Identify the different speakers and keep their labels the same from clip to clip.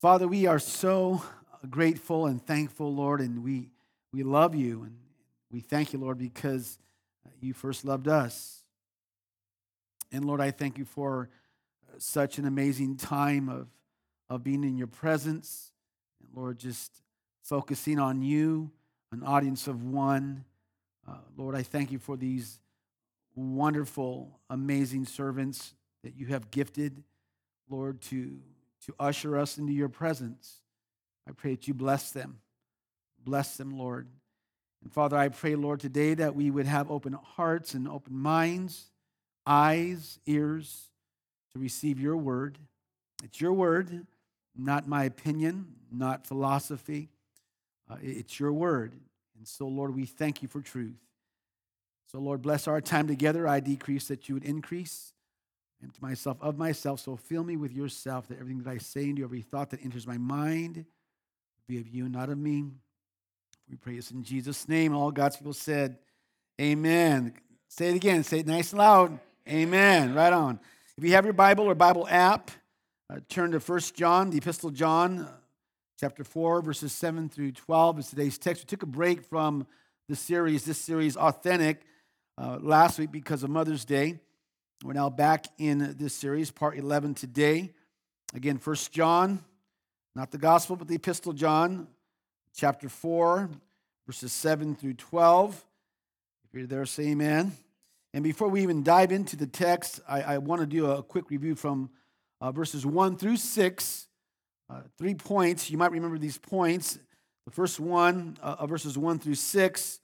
Speaker 1: Father, we are so grateful and thankful, Lord, and we, we love you. And we thank you, Lord, because you first loved us. And Lord, I thank you for such an amazing time of, of being in your presence. And Lord, just focusing on you, an audience of one. Uh, Lord, I thank you for these wonderful, amazing servants that you have gifted, Lord, to to usher us into your presence. I pray that you bless them. Bless them, Lord. And Father, I pray, Lord, today that we would have open hearts and open minds, eyes, ears to receive your word. It's your word, not my opinion, not philosophy. Uh, it's your word. And so, Lord, we thank you for truth. So, Lord, bless our time together. I decrease that you would increase empty myself of myself. So fill me with yourself, that everything that I say and do, every thought that enters my mind, be of you, not of me. We pray this in Jesus' name. All God's people said, Amen. Say it again. Say it nice and loud. Amen. Right on. If you have your Bible or Bible app, uh, turn to 1 John, the Epistle John, uh, chapter 4, verses 7 through 12 is today's text. We took a break from the series, this series, Authentic, uh, last week because of Mother's Day. We're now back in this series, part 11 today. Again, First John, not the gospel, but the epistle John, chapter 4, verses 7 through 12. If you're there, say amen. And before we even dive into the text, I, I want to do a quick review from uh, verses 1 through 6. Uh, three points. You might remember these points. The first one, uh, verses 1 through 6,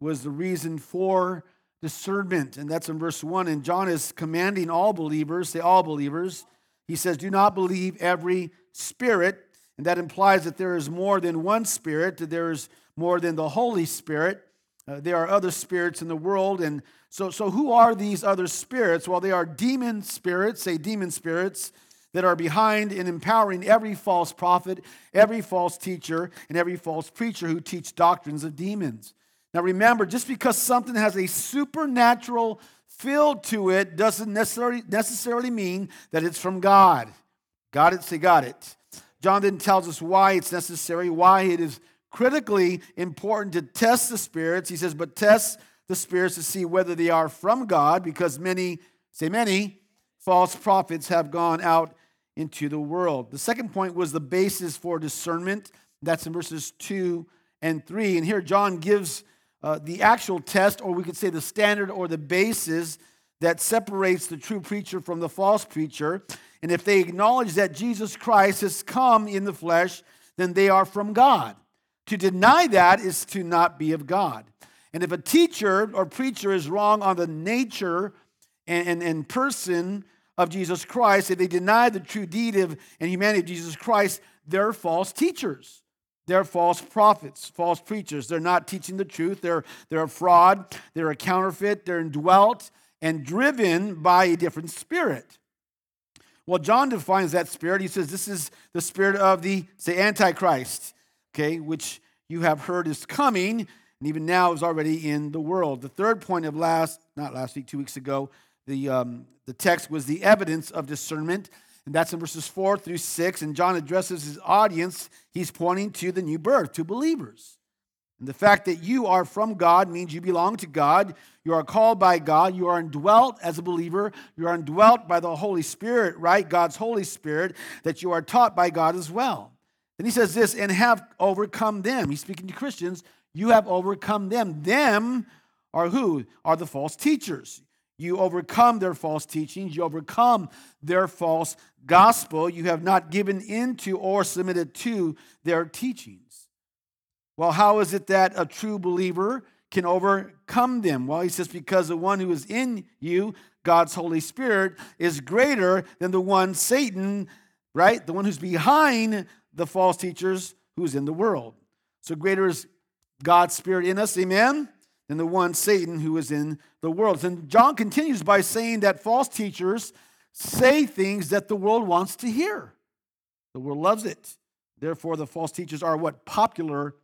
Speaker 1: was the reason for discernment. And that's in verse 1. And John is commanding all believers, say all believers. He says, Do not believe every spirit. And that implies that there is more than one spirit, that there is more than the Holy Spirit. Uh, there are other spirits in the world. And so, so, who are these other spirits? Well, they are demon spirits, say demon spirits, that are behind and empowering every false prophet, every false teacher, and every false preacher who teach doctrines of demons. Now remember, just because something has a supernatural feel to it doesn't necessarily, necessarily mean that it's from God. Got it? Say, got it. John then tells us why it's necessary, why it is critically important to test the spirits. He says, but test the spirits to see whether they are from God, because many, say many, false prophets have gone out into the world. The second point was the basis for discernment. That's in verses 2 and 3. And here John gives uh, the actual test, or we could say the standard or the basis that separates the true preacher from the false preacher. And if they acknowledge that Jesus Christ has come in the flesh, then they are from God. To deny that is to not be of God. And if a teacher or preacher is wrong on the nature and, and, and person of Jesus Christ, if they deny the true deity of, and humanity of Jesus Christ, they're false teachers. They're false prophets, false preachers. They're not teaching the truth. They're, they're a fraud. They're a counterfeit. They're indwelt and driven by a different spirit. Well, John defines that spirit. He says this is the spirit of the, say, Antichrist, okay, which you have heard is coming, and even now is already in the world. The third point of last, not last week, two weeks ago, the, um, the text was the evidence of discernment. And that's in verses 4 through 6. And John addresses his audience. He's pointing to the new birth, to believers. And the fact that you are from God means you belong to God. You are called by God. You are indwelt as a believer. You are indwelt by the Holy Spirit, right? God's Holy Spirit, that you are taught by God as well. Then he says this, and have overcome them. He's speaking to Christians. You have overcome them. Them are who? Are the false teachers. You overcome their false teachings. You overcome their false gospel. You have not given into or submitted to their teachings. Well, how is it that a true believer can overcome them? Well, he says, because the one who is in you, God's Holy Spirit, is greater than the one Satan, right? The one who's behind the false teachers who's in the world. So greater is God's Spirit in us, amen? Than the one Satan who is in the world. And John continues by saying that false teachers say things that the world wants to hear. The world loves it. Therefore, the false teachers are what? Popular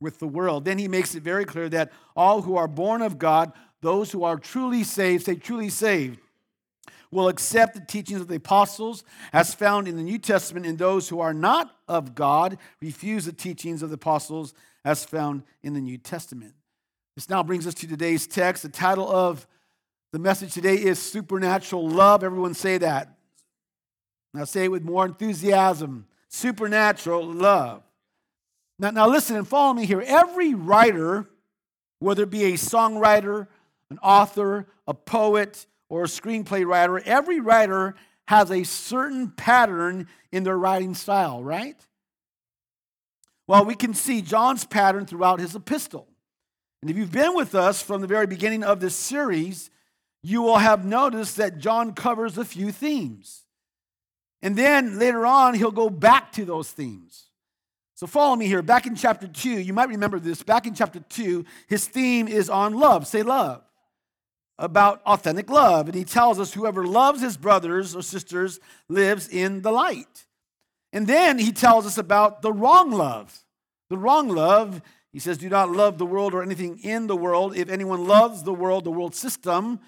Speaker 1: with the world. Then he makes it very clear that all who are born of God, those who are truly saved, say truly saved, will accept the teachings of the apostles as found in the New Testament, and those who are not of God refuse the teachings of the apostles as found in the New Testament. This now brings us to today's text. The title of the message today is Supernatural Love. Everyone say that. Now say it with more enthusiasm supernatural love. Now, now listen and follow me here. Every writer, whether it be a songwriter, an author, a poet, or a screenplay writer, every writer has a certain pattern in their writing style, right? Well, we can see John's pattern throughout his epistle. And if you've been with us from the very beginning of this series, you will have noticed that John covers a few themes. And then later on, he'll go back to those themes. So follow me here. Back in chapter 2, you might remember this. Back in chapter 2, his theme is on love. Say love. About authentic love. And he tells us whoever loves his brothers or sisters lives in the light. And then he tells us about the wrong love. The wrong love, he says, do not love the world or anything in the world. If anyone loves the world, the world system,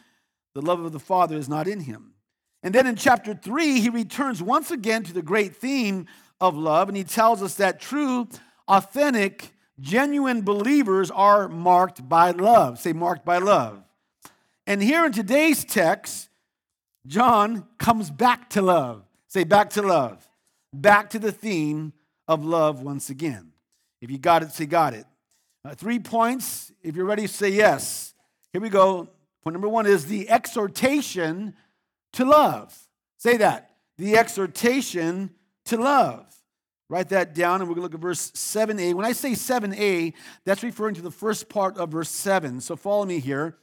Speaker 1: the love of the Father is not in him. And then in chapter 3, he returns once again to the great theme of love, and he tells us that true, authentic, genuine believers are marked by love. Say, marked by love. And here in today's text, John comes back to love. Say, back to love. Back to the theme of love once again. If you got it, say, got it. Uh, three points. If you're ready, say yes. Here we go. Point number one is the exhortation to love. Say that. The exhortation to love. Write that down and we're going to look at verse 7a. When I say 7a, that's referring to the first part of verse 7. So follow me here.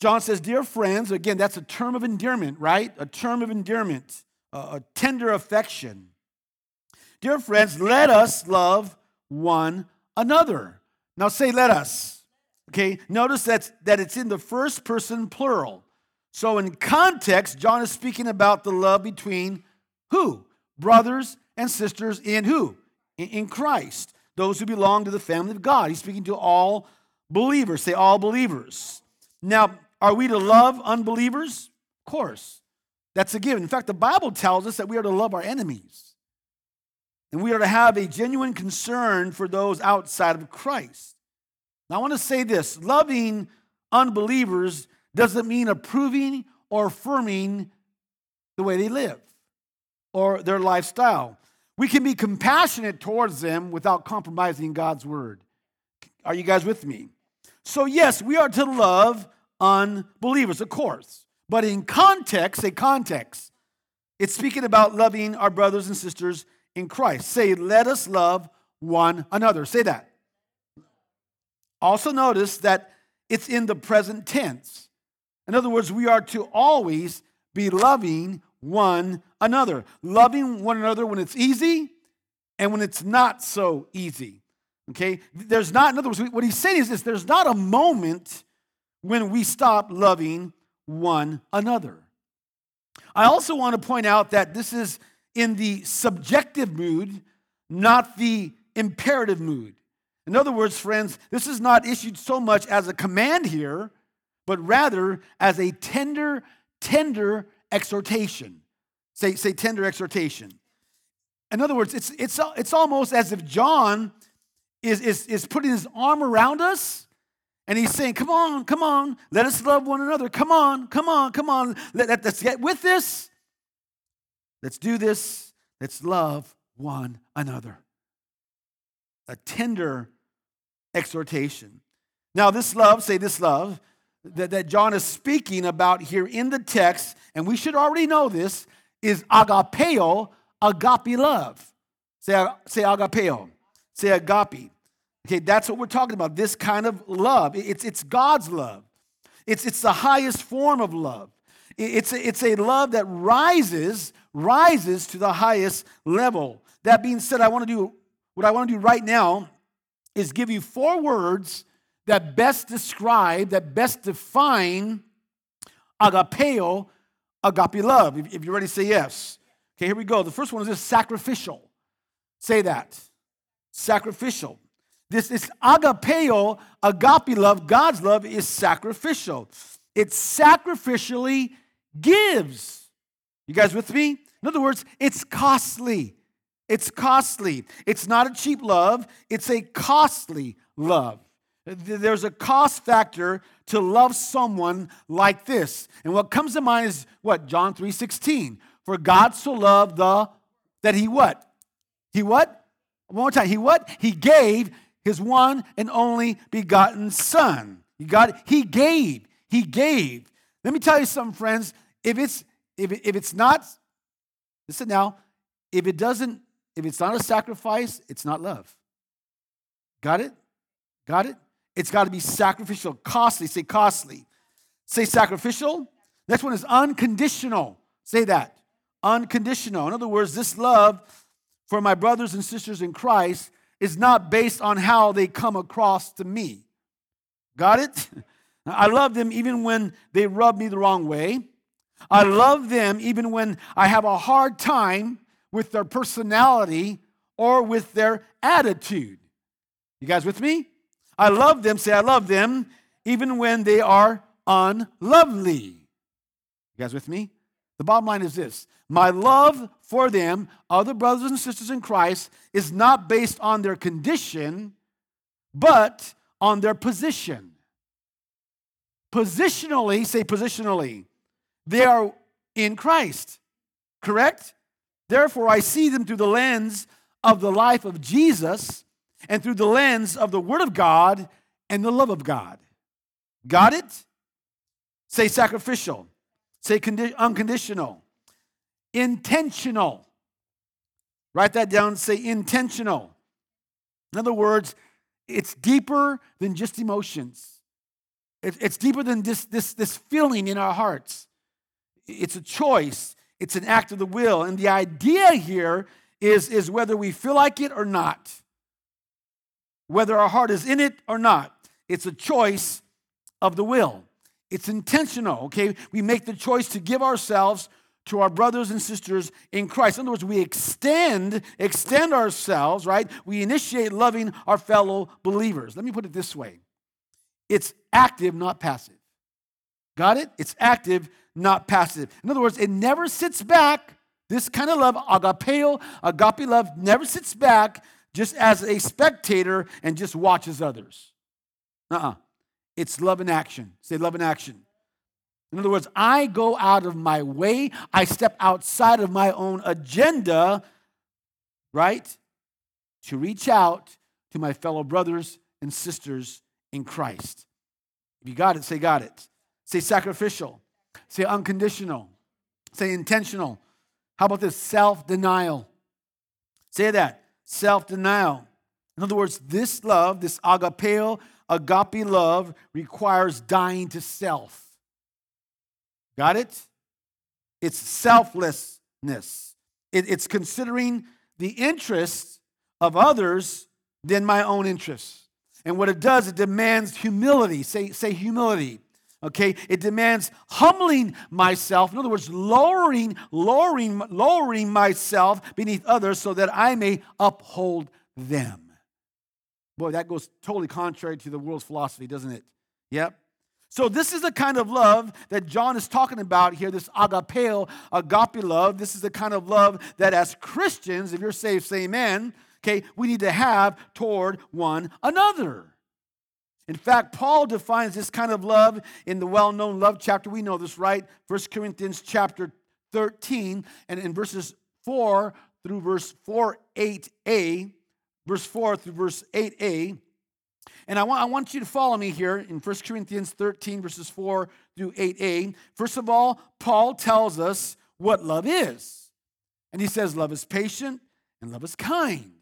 Speaker 1: John says, Dear friends, again, that's a term of endearment, right? A term of endearment, a tender affection. Dear friends, let us love one another. Now say, let us. Okay, notice that, that it's in the first person plural. So, in context, John is speaking about the love between who? Brothers and sisters in who? In Christ. Those who belong to the family of God. He's speaking to all believers. Say, all believers. Now, are we to love unbelievers? Of course. That's a given. In fact, the Bible tells us that we are to love our enemies. And we are to have a genuine concern for those outside of Christ. Now, I want to say this loving unbelievers doesn't mean approving or affirming the way they live or their lifestyle. We can be compassionate towards them without compromising God's word. Are you guys with me? So, yes, we are to love unbelievers, of course. But in context, a context, it's speaking about loving our brothers and sisters in Christ. Say, let us love one another. Say that. Also, notice that it's in the present tense. In other words, we are to always be loving one another, loving one another when it's easy and when it's not so easy. Okay? There's not, in other words, what he's saying is this there's not a moment when we stop loving one another. I also want to point out that this is in the subjunctive mood, not the imperative mood. In other words, friends, this is not issued so much as a command here but rather as a tender, tender exhortation. Say, say tender exhortation. In other words, it's, it's, it's almost as if John is, is, is putting his arm around us and he's saying, Come on, come on, let us love one another. Come on, come on, come on. Let, let, let's get with this. Let's do this. Let's love one another. A tender exhortation. Now, this love, say this love, that, that John is speaking about here in the text, and we should already know this, is agapeo, agape love. Say, say agapeo. Say agape. Okay, that's what we're talking about. This kind of love. It's, it's God's love. It's, it's the highest form of love. It's a, it's a love that rises, rises to the highest level. That being said, I want to do what I want to do right now is give you four words that best describe, that best define agapeo, agape love. If you're ready, say yes. Okay, here we go. The first one is sacrificial. Say that. Sacrificial. This is agapeo, agape love, God's love is sacrificial. It sacrificially gives. You guys with me? In other words, it's costly. It's costly. It's not a cheap love, it's a costly love. There's a cost factor to love someone like this. And what comes to mind is what? John 3:16. For God so loved the that he what? He what? One more time. He what? He gave his one and only begotten son. You got it? He gave. He gave. Let me tell you something, friends. If it's if, it, if it's not, listen now, if it doesn't, if it's not a sacrifice, it's not love. Got it? Got it? It's got to be sacrificial, costly. Say costly. Say sacrificial. Next one is unconditional. Say that. Unconditional. In other words, this love for my brothers and sisters in Christ is not based on how they come across to me. Got it? I love them even when they rub me the wrong way. I love them even when I have a hard time with their personality or with their attitude. You guys with me? I love them, say I love them, even when they are unlovely. You guys with me? The bottom line is this my love for them, other brothers and sisters in Christ, is not based on their condition, but on their position. Positionally, say positionally, they are in Christ, correct? Therefore, I see them through the lens of the life of Jesus and through the lens of the Word of God and the love of God. Got it? Say sacrificial. Say condi- unconditional. Intentional. Write that down. Say intentional. In other words, it's deeper than just emotions. it's deeper than this, this, this feeling in our hearts. It's a choice, it's an act of the will. And the idea here is, is whether we feel like it or not whether our heart is in it or not. It's a choice of the will. It's intentional, okay? We make the choice to give ourselves to our brothers and sisters in Christ. In other words, we extend extend ourselves, right? We initiate loving our fellow believers. Let me put it this way. It's active, not passive. Got it? It's active, not passive. In other words, it never sits back. This kind of love, agapeo, agape love, never sits back just as a spectator and just watches others. Uh uh-uh. uh It's love in action. Say love in action. In other words, I go out of my way, I step outside of my own agenda, right, to reach out to my fellow brothers and sisters in Christ. If you got it, say got it. Say sacrificial. Say unconditional. Say intentional. How about this? Self denial. Say that self denial. In other words, this love, this agapeo, agape love, requires dying to self. Got it? It's selflessness. It, it's considering the interests of others than my own interests. And what it does, it demands humility. Say, say humility okay? It demands humbling myself in other words lowering lowering lowering myself beneath others so that i may uphold them. Boy that goes totally contrary to the world's philosophy doesn't it? Yep. So this is the kind of love that john is talking about here this agapeo agape love. This is the kind of love that as christians if you're saved say amen okay we need to have toward one another in fact, Paul defines this kind of love in the well known love chapter. We know this, right? 1 Corinthians chapter 13, and in verses 4 through verse 4, 8a, verse 4 through verse 8a. And I want, I want you to follow me here in 1 Corinthians 13, verses 4 through 8a. First of all, Paul tells us what love is. And he says, Love is patient and love is kind.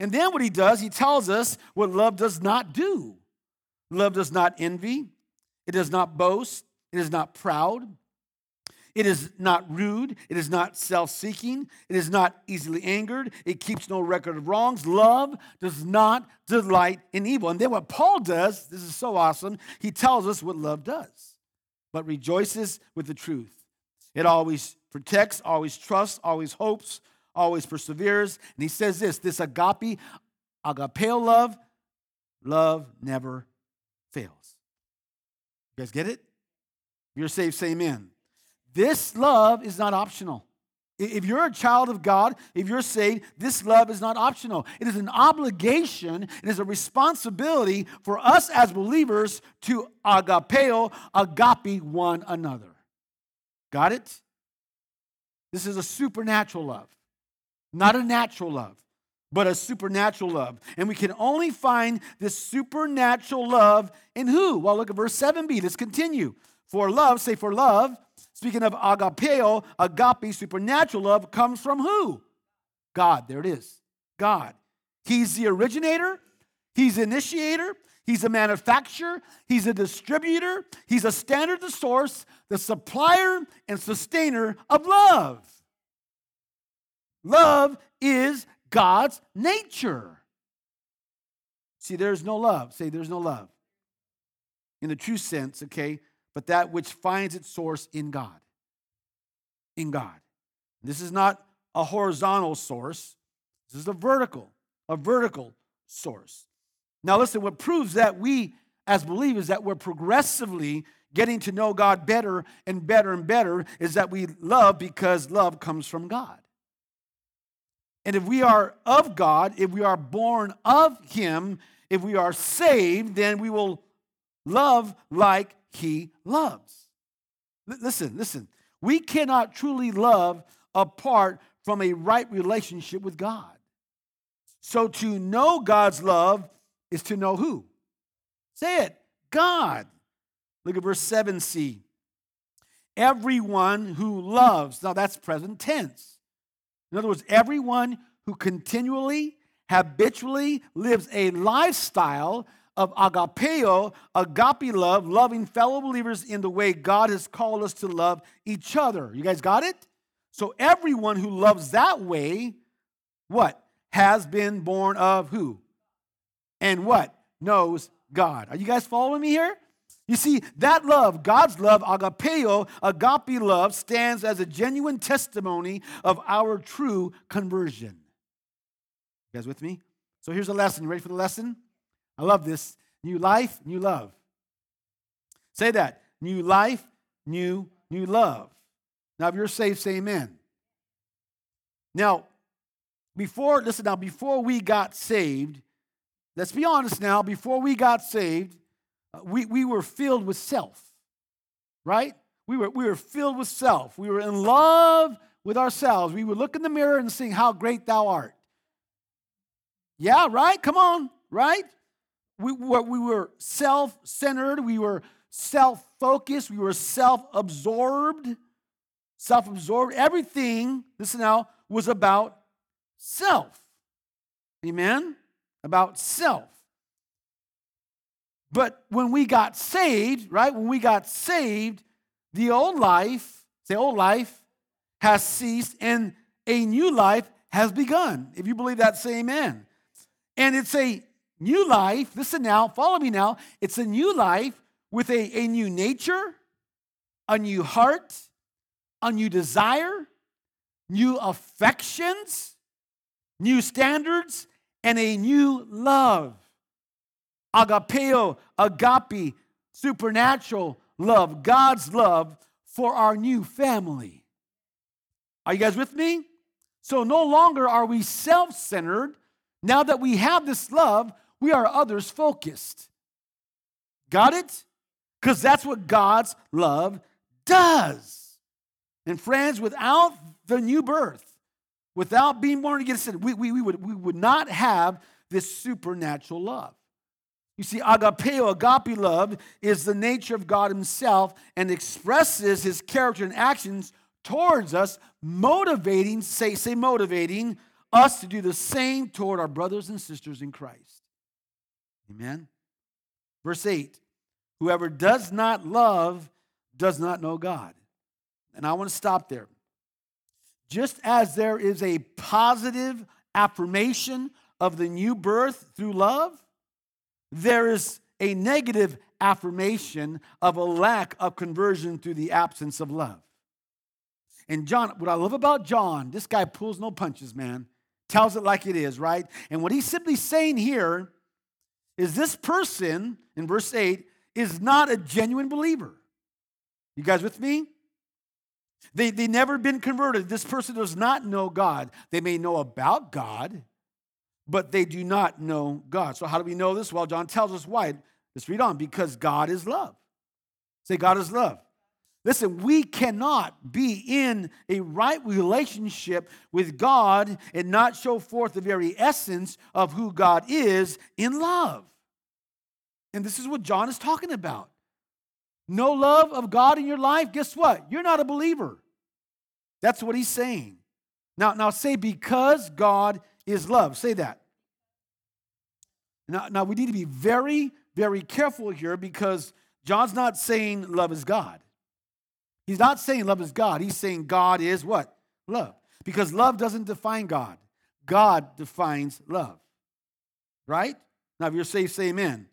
Speaker 1: And then what he does, he tells us what love does not do. Love does not envy, it does not boast, it is not proud. It is not rude. It is not self seeking. It is not easily angered. It keeps no record of wrongs. Love does not delight in evil. And then what Paul does, this is so awesome, he tells us what love does, but rejoices with the truth. It always protects, always trusts, always hopes, always perseveres. And he says this this agape, agapeo love, love never. You guys get it? If you're saved, say amen. this love is not optional. If you're a child of God, if you're saved, this love is not optional. It is an obligation, it is a responsibility for us as believers to agapeo, agape one another. Got it? This is a supernatural love, not a natural love, but a supernatural love. And we can only find this supernatural love in who? Well, look at verse 7b. Let's continue. For love, say for love, speaking of agapeo, agape, supernatural love, comes from who? God. There it is. God. He's the originator, He's the initiator, He's a manufacturer, He's a distributor, He's a standard, the source, the supplier, and sustainer of love. Love is God's nature. See, there's no love. Say, there's no love. In the true sense, okay? but that which finds its source in God. In God. This is not a horizontal source, this is a vertical, a vertical source. Now, listen, what proves that we as believers that we're progressively getting to know God better and better and better is that we love because love comes from God. And if we are of God, if we are born of Him, if we are saved, then we will love like he loves. L- listen, listen. We cannot truly love apart from a right relationship with God. So to know God's love is to know who? Say it God. Look at verse 7c. Everyone who loves, now that's present tense. In other words, everyone who continually, habitually lives a lifestyle of agapeo, agape love, loving fellow believers in the way God has called us to love each other. You guys got it? So everyone who loves that way, what? Has been born of who? And what? Knows God. Are you guys following me here? You see, that love, God's love, agapeo, agape love, stands as a genuine testimony of our true conversion. You guys with me? So here's a lesson. You ready for the lesson? I love this. New life, new love. Say that. New life, new, new love. Now, if you're saved, say amen. Now, before, listen now, before we got saved, let's be honest now, before we got saved, Uh, we, we were filled with self, right? We were, we were filled with self. We were in love with ourselves. We would look in the mirror and sing, How great thou art. Yeah, right? Come on, right? we were, we were self centered, we were self focused, we were self absorbed. Self absorbed. Everything, listen now, was about self. Amen? About self. But when we got saved, right? When we got saved, the old life, the old life, has ceased and a new life has begun. If you believe that, say amen. And it's a New life, listen now, follow me now. It's a new life with a, a new nature, a new heart, a new desire, new affections, new standards, and a new love. Agapeo, agape, supernatural love, God's love for our new family. Are you guys with me? So no longer are we self centered. Now that we have this love, we are others focused. Got it? Because that's what God's love does. And friends, without the new birth, without being born again, we, we, we, would, we would not have this supernatural love. You see, agapeo, agape love, is the nature of God Himself and expresses His character and actions towards us, motivating, say, say motivating us to do the same toward our brothers and sisters in Christ. Amen. Verse 8 Whoever does not love does not know God. And I want to stop there. Just as there is a positive affirmation of the new birth through love, there is a negative affirmation of a lack of conversion through the absence of love. And John, what I love about John, this guy pulls no punches, man. Tells it like it is, right? And what he's simply saying here is this person in verse 8 is not a genuine believer. You guys with me? They, they never been converted. This person does not know God. They may know about God, but they do not know God. So, how do we know this? Well, John tells us why. Let's read on. Because God is love. Say, God is love. Listen, we cannot be in a right relationship with God and not show forth the very essence of who God is in love. And this is what John is talking about. No love of God in your life, guess what? You're not a believer. That's what he's saying. Now, now say, because God is love. Say that. Now, now we need to be very, very careful here because John's not saying love is God. He's not saying love is God. He's saying God is what? Love. Because love doesn't define God, God defines love. Right? Now, if you're saved, say amen.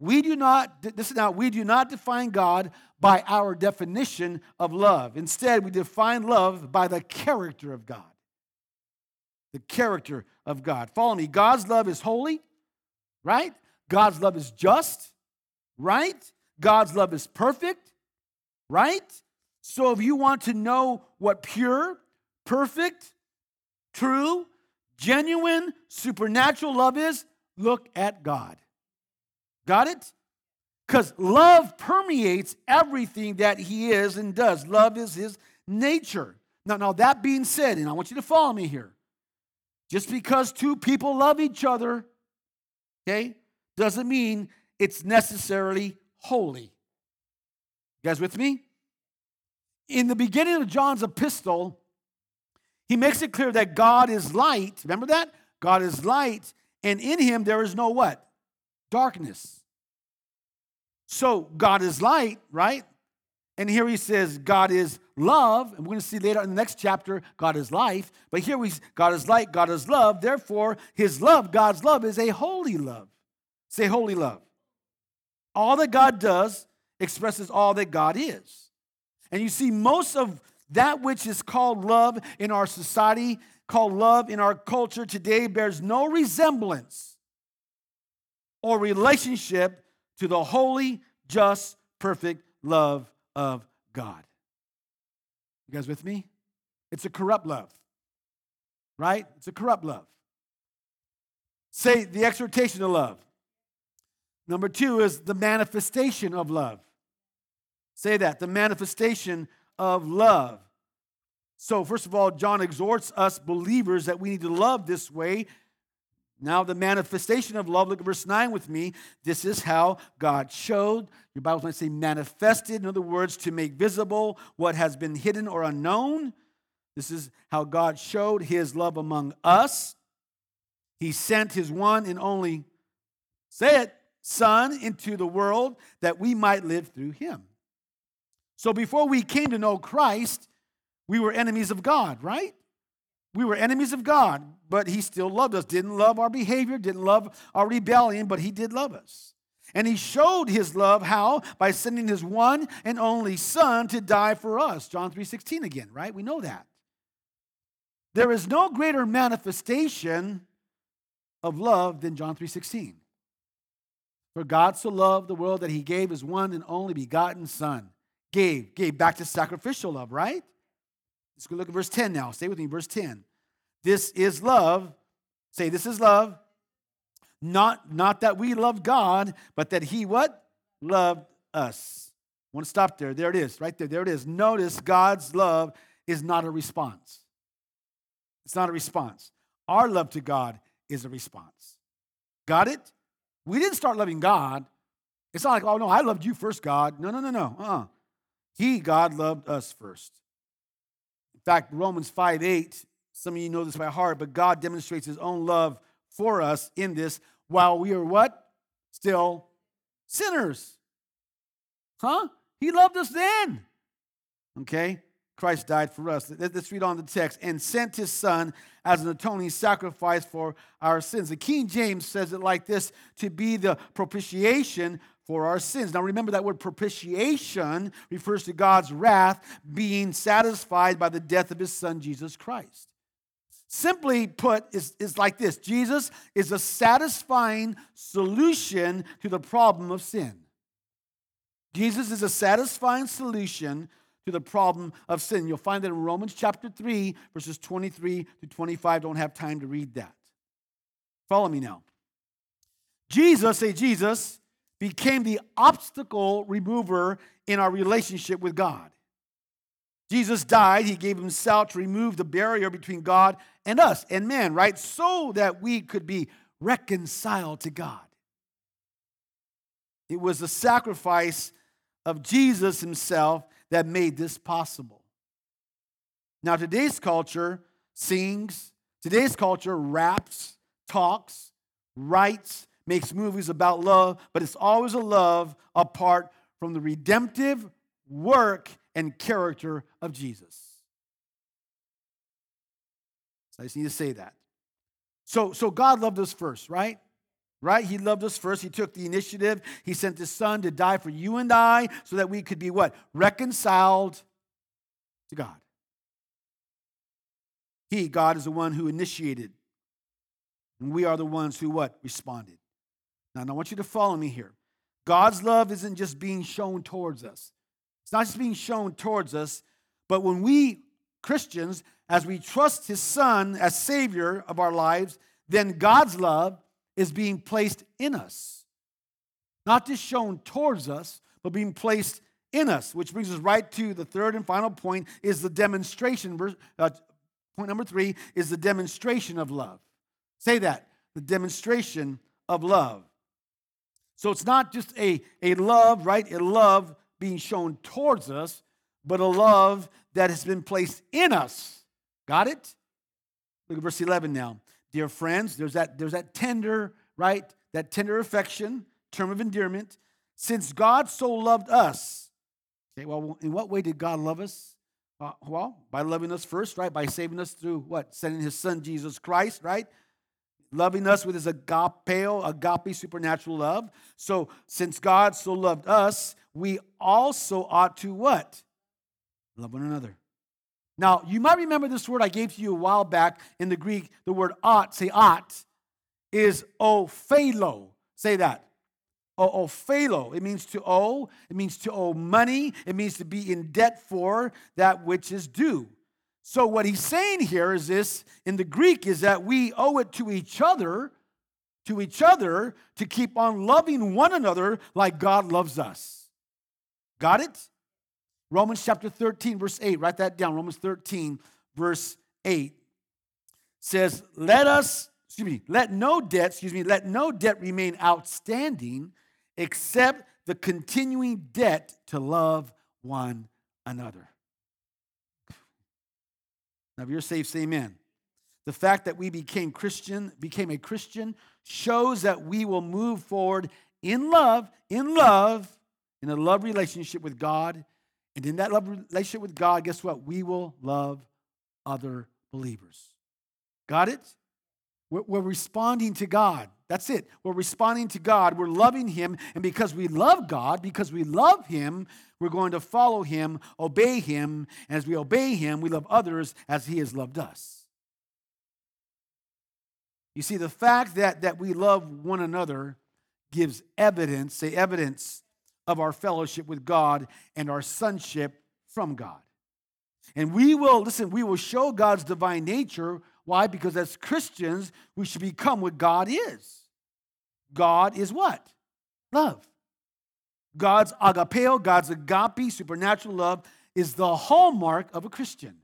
Speaker 1: We do not, this is now, we do not define God by our definition of love. Instead, we define love by the character of God. The character of God. Follow me. God's love is holy, right? God's love is just, right? God's love is perfect, right? So if you want to know what pure, perfect, true, genuine, supernatural love is, look at God. Got it? Because love permeates everything that he is and does. Love is his nature. Now, now, that being said, and I want you to follow me here, just because two people love each other, okay, doesn't mean it's necessarily holy. You guys with me? In the beginning of John's epistle, he makes it clear that God is light. Remember that? God is light, and in him there is no what? darkness. So God is light, right? And here he says God is love, and we're going to see later in the next chapter God is life. But here we God is light, God is love. Therefore, his love, God's love, is a holy love. Say holy love. All that God does expresses all that God is. And you see, most of that which is called love in our society, called love in our culture today, bears no resemblance or relationship to the holy, just, perfect love of God. You guys with me? It's a corrupt love, right? It's a corrupt love. Say the exhortation of love. Number two is the manifestation of love. Say that, the manifestation of love. So, first of all, John exhorts us believers that we need to love this way now, the manifestation of love, look at verse 9 with me. This is how God showed. Your Bible might say manifested, in other words, to make visible what has been hidden or unknown. This is how God showed his love among us. He sent his one and only, say it, Son into the world that we might live through him. So before we came to know Christ, we were enemies of God, right? We were enemies of God, but He still loved us. Didn't love our behavior, didn't love our rebellion, but He did love us. And He showed His love how? By sending His one and only Son to die for us. John 3:16 again, right? We know that. There is no greater manifestation of love than John 3:16. For God so loved the world that He gave His one and only begotten Son. Gave, gave back to sacrificial love, right? Let's go look at verse 10 now. Stay with me, verse 10. This is love. Say, this is love. Not, not that we love God, but that He what? Loved us. I want to stop there. There it is, right there. There it is. Notice God's love is not a response. It's not a response. Our love to God is a response. Got it? We didn't start loving God. It's not like, oh no, I loved you first, God. No, no, no, no. Uh-uh. He, God, loved us first. Fact, Romans 5 8, some of you know this by heart, but God demonstrates his own love for us in this while we are what? Still sinners. Huh? He loved us then. Okay? Christ died for us. Let's read on the text. And sent his son as an atoning sacrifice for our sins. The King James says it like this to be the propitiation for our sins. Now remember that word propitiation refers to God's wrath being satisfied by the death of his son, Jesus Christ. Simply put, is, is like this Jesus is a satisfying solution to the problem of sin. Jesus is a satisfying solution to the problem of sin. You'll find that in Romans chapter 3, verses 23 to 25. Don't have time to read that. Follow me now. Jesus, say Jesus, became the obstacle remover in our relationship with God. Jesus died, he gave himself to remove the barrier between God and us and man, right? So that we could be reconciled to God. It was the sacrifice of Jesus himself that made this possible. Now, today's culture sings, today's culture raps, talks, writes, makes movies about love, but it's always a love apart from the redemptive work and character of Jesus. So I just need to say that. So, so God loved us first, right? Right? He loved us first. He took the initiative. He sent his son to die for you and I so that we could be what? Reconciled to God. He, God, is the one who initiated. And we are the ones who what? Responded. Now, I want you to follow me here. God's love isn't just being shown towards us. It's not just being shown towards us, but when we Christians, as we trust his son as savior of our lives, then God's love is being placed in us. Not just shown towards us, but being placed in us, which brings us right to the third and final point is the demonstration. Uh, point number three is the demonstration of love. Say that the demonstration of love. So it's not just a, a love, right? A love being shown towards us, but a love that has been placed in us. Got it? Look at verse 11 now. Dear friends, there's that, there's that tender, right? That tender affection, term of endearment. Since God so loved us, okay, well, in what way did God love us? Uh, well, by loving us first, right? By saving us through what? Sending his son, Jesus Christ, right? Loving us with his agapeo, agape supernatural love. So, since God so loved us, we also ought to what? Love one another. Now, you might remember this word I gave to you a while back in the Greek. The word ought, say ought, is ophelo. Say that. O. It means to owe. It means to owe money. It means to be in debt for that which is due. So, what he's saying here is this in the Greek is that we owe it to each other, to each other, to keep on loving one another like God loves us. Got it? Romans chapter 13, verse 8, write that down. Romans 13, verse 8 says, Let us, excuse me, let no debt, excuse me, let no debt remain outstanding except the continuing debt to love one another. Now, if you're saved, say amen. The fact that we became Christian, became a Christian, shows that we will move forward in love, in love, in a love relationship with God and in that love relationship with God, guess what? We will love other believers. Got it? We're, we're, responding to God. That's it. We're responding to God. We're loving Him. And because we love God, because we love Him, we're going to follow Him, obey Him. And as we obey Him, we love others as He has loved us. You see, the fact that, that we love one another gives evidence, say evidence, of our fellowship with God and our sonship from God. And we will, listen, we will show God's divine nature. Why? Because as Christians, we should become what God is. God is what? Love. God's agapeo, God's agape, supernatural love, is the hallmark of a Christian.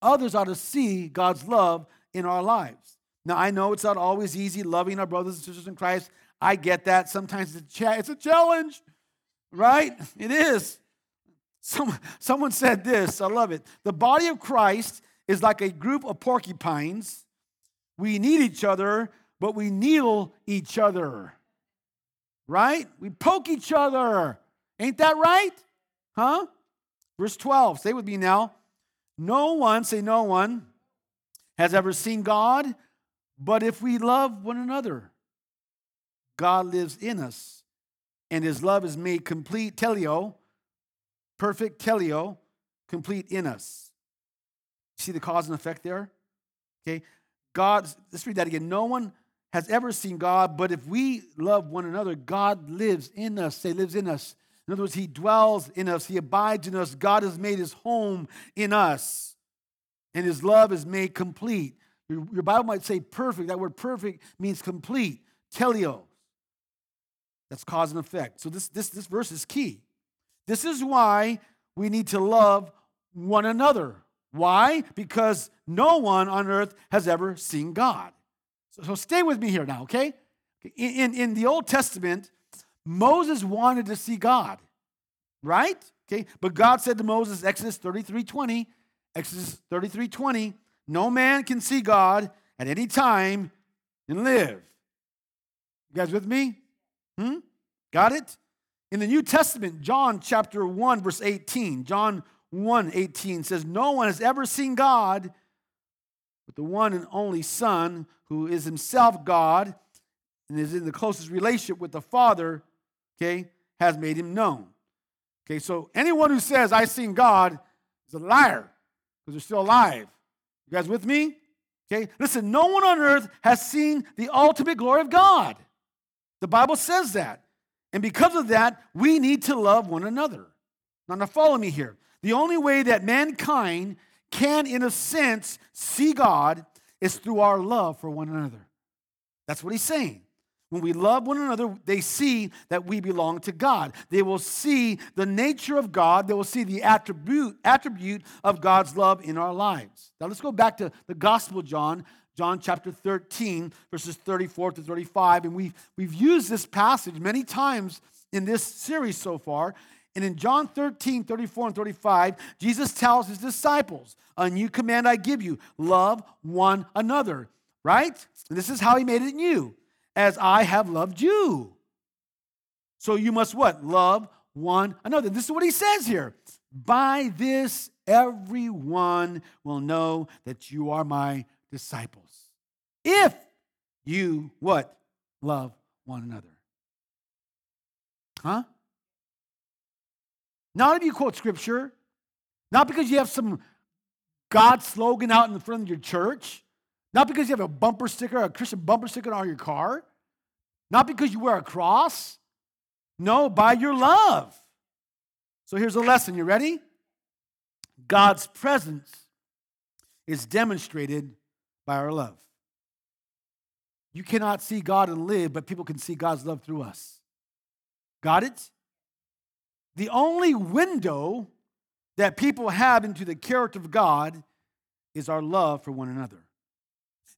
Speaker 1: Others ought to see God's love in our lives. Now, I know it's not always easy loving our brothers and sisters in Christ. I get that. Sometimes it's a, it's a challenge, right? It is. Some, someone said this, I love it. The body of Christ is like a group of porcupines. We need each other, but we needle each other, right? We poke each other. Ain't that right? Huh? Verse 12, say with me now. No one, say no one, has ever seen God, but if we love one another, God lives in us, and his love is made complete, teleo, perfect teleo, complete in us. See the cause and effect there? Okay. God, let's read that again. No one has ever seen God, but if we love one another, God lives in us. Say, lives in us. In other words, He dwells in us, He abides in us. God has made His home in us, and His love is made complete. Your, your Bible might say perfect. That word perfect means complete, teleo. That's cause and effect. So this, this, this verse is key. This is why we need to love one another. Why? Because no one on earth has ever seen God. So, so stay with me here now, okay? In, in, in the Old Testament, Moses wanted to see God, right? Okay, but God said to Moses, Exodus 33 20, Exodus 33 20, no man can see God at any time and live. You guys with me? Hmm? Got it? In the New Testament, John chapter 1, verse 18, John 1 18 says, No one has ever seen God, but the one and only Son, who is himself God and is in the closest relationship with the Father, okay, has made him known. Okay, so anyone who says, I've seen God is a liar because they're still alive. You guys with me? Okay, listen, no one on earth has seen the ultimate glory of God. The Bible says that. And because of that, we need to love one another. Now, now follow me here. The only way that mankind can, in a sense, see God is through our love for one another. That's what he's saying. When we love one another, they see that we belong to God. They will see the nature of God. They will see the attribute, attribute of God's love in our lives. Now let's go back to the Gospel John, John chapter 13, verses 34 to 35. And we've, we've used this passage many times in this series so far. And in John 13, 34 and 35, Jesus tells his disciples, A new command I give you love one another, right? And this is how he made it new as I have loved you. So you must what? Love one another. This is what he says here. By this, everyone will know that you are my disciples. If you what? Love one another. Huh? Not if you quote scripture, not because you have some God slogan out in front of your church, not because you have a bumper sticker, a Christian bumper sticker on your car. Not because you wear a cross. No, by your love. So here's a lesson. You ready? God's presence is demonstrated by our love. You cannot see God and live, but people can see God's love through us. Got it? The only window that people have into the character of God is our love for one another.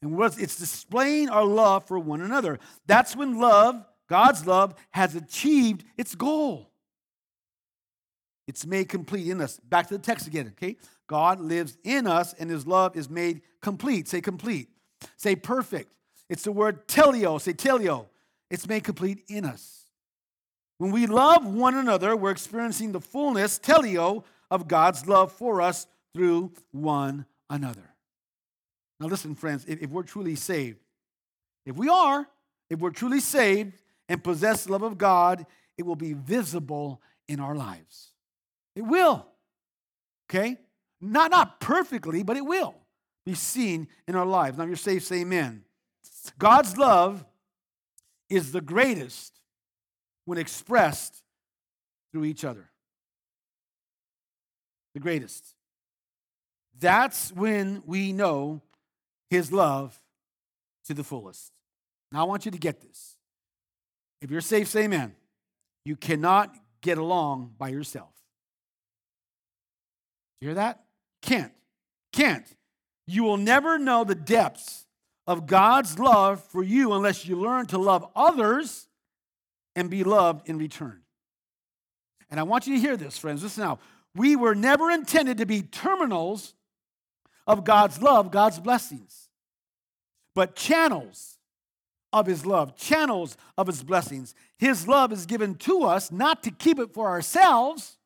Speaker 1: And it's displaying our love for one another. That's when love, God's love, has achieved its goal. It's made complete in us. Back to the text again, okay? God lives in us and his love is made complete. Say complete. Say perfect. It's the word teleo. Say teleo. It's made complete in us. When we love one another, we're experiencing the fullness, teleo, of God's love for us through one another. Now, listen, friends, if, if we're truly saved, if we are, if we're truly saved and possess the love of God, it will be visible in our lives. It will. Okay? Not, not perfectly, but it will be seen in our lives. Now, if you're saved, say amen. God's love is the greatest when expressed through each other. The greatest. That's when we know his love to the fullest. Now, I want you to get this. If you're safe, say amen. You cannot get along by yourself. You hear that? Can't. Can't. You will never know the depths of God's love for you unless you learn to love others and be loved in return. And I want you to hear this, friends. Listen now. We were never intended to be terminals of God's love, God's blessings, but channels of His love, channels of His blessings. His love is given to us not to keep it for ourselves,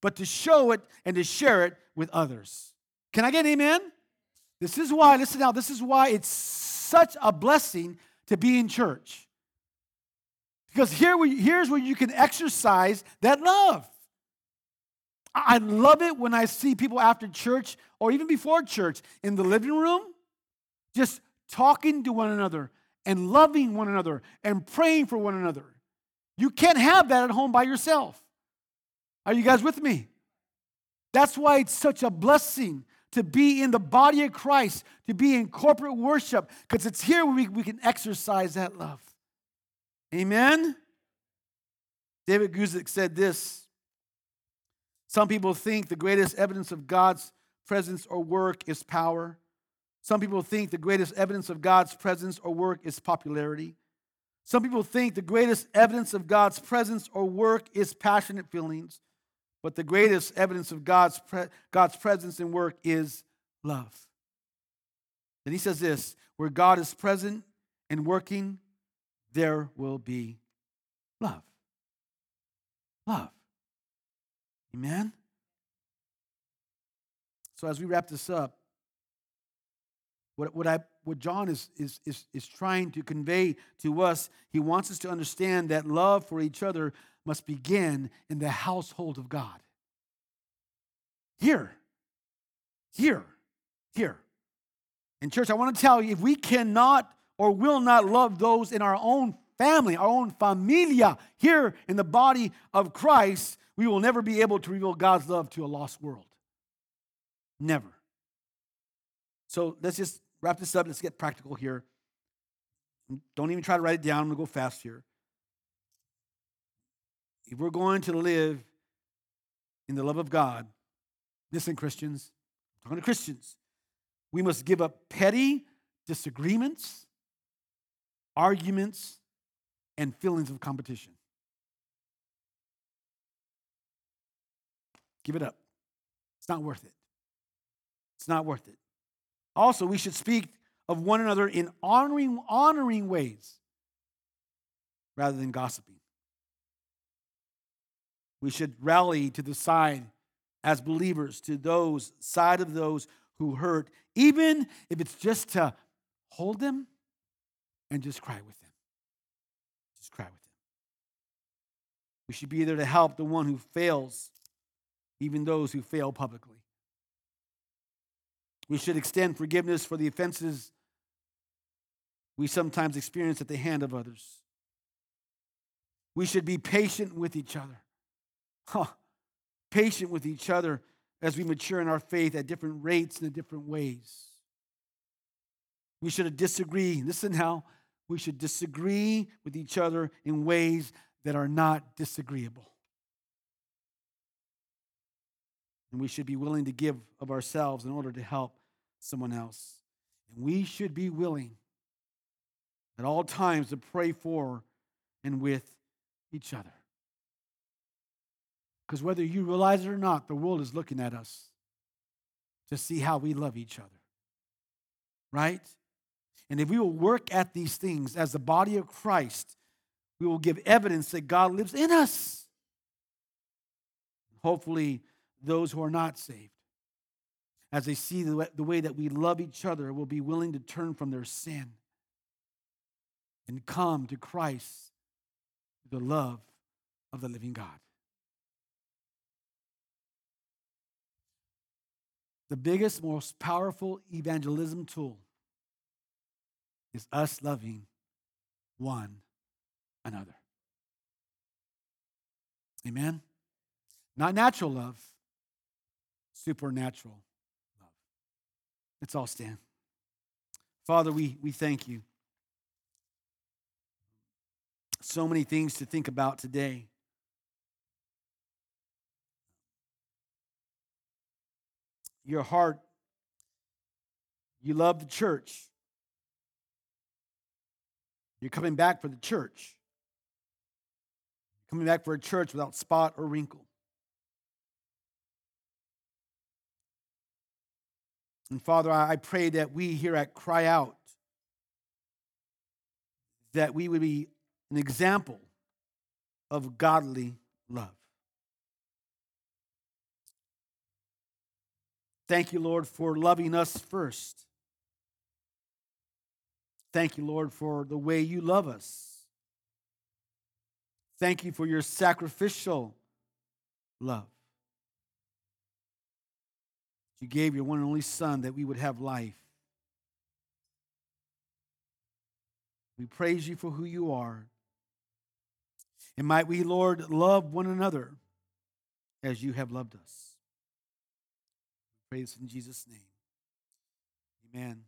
Speaker 1: but to show it and to share it with others. Can I get amen? This is why, listen now, this is why it's such a blessing to be in church. Because here we, here's where you can exercise that love. I love it when I see people after church or even before church in the living room just talking to one another and loving one another and praying for one another. You can't have that at home by yourself. Are you guys with me? That's why it's such a blessing to be in the body of Christ, to be in corporate worship, because it's here we, we can exercise that love. Amen? David Guzik said this Some people think the greatest evidence of God's presence or work is power. Some people think the greatest evidence of God's presence or work is popularity. Some people think the greatest evidence of God's presence or work is passionate feelings. But the greatest evidence of God's, pre- God's presence and work is love. Then he says this where God is present and working, there will be love. Love. Amen? So as we wrap this up, what, what, I, what John is, is, is, is trying to convey to us, he wants us to understand that love for each other must begin in the household of God. Here, here, here. In church, I want to tell you if we cannot or will not love those in our own family, our own familia, here in the body of Christ, we will never be able to reveal God's love to a lost world. Never. So let's just wrap this up. Let's get practical here. Don't even try to write it down. I'm going to go fast here. If we're going to live in the love of God, listen, Christians, I'm talking to Christians, we must give up petty disagreements, arguments, and feelings of competition. Give it up. It's not worth it. It's not worth it. Also, we should speak of one another in honoring, honoring ways rather than gossiping. We should rally to the side as believers to those side of those who hurt, even if it's just to hold them and just cry with them. Just cry with them. We should be there to help the one who fails, even those who fail publicly. We should extend forgiveness for the offenses we sometimes experience at the hand of others. We should be patient with each other. Huh. Patient with each other as we mature in our faith at different rates and in different ways. We should disagree. Listen how we should disagree with each other in ways that are not disagreeable. And we should be willing to give of ourselves in order to help someone else. And we should be willing at all times to pray for and with each other. Because whether you realize it or not, the world is looking at us to see how we love each other. Right? And if we will work at these things as the body of Christ, we will give evidence that God lives in us. Hopefully, those who are not saved, as they see the way that we love each other, will be willing to turn from their sin and come to Christ, the love of the living God. The biggest, most powerful evangelism tool is us loving one another. Amen? Not natural love, supernatural love. Let's all stand. Father, we, we thank you. So many things to think about today. Your heart, you love the church. You're coming back for the church. Coming back for a church without spot or wrinkle. And Father, I pray that we here at Cryy Out, that we would be an example of godly love. Thank you, Lord, for loving us first. Thank you, Lord, for the way you love us. Thank you for your sacrificial love. You gave your one and only Son that we would have life. We praise you for who you are. And might we, Lord, love one another as you have loved us. This in Jesus' name. Amen.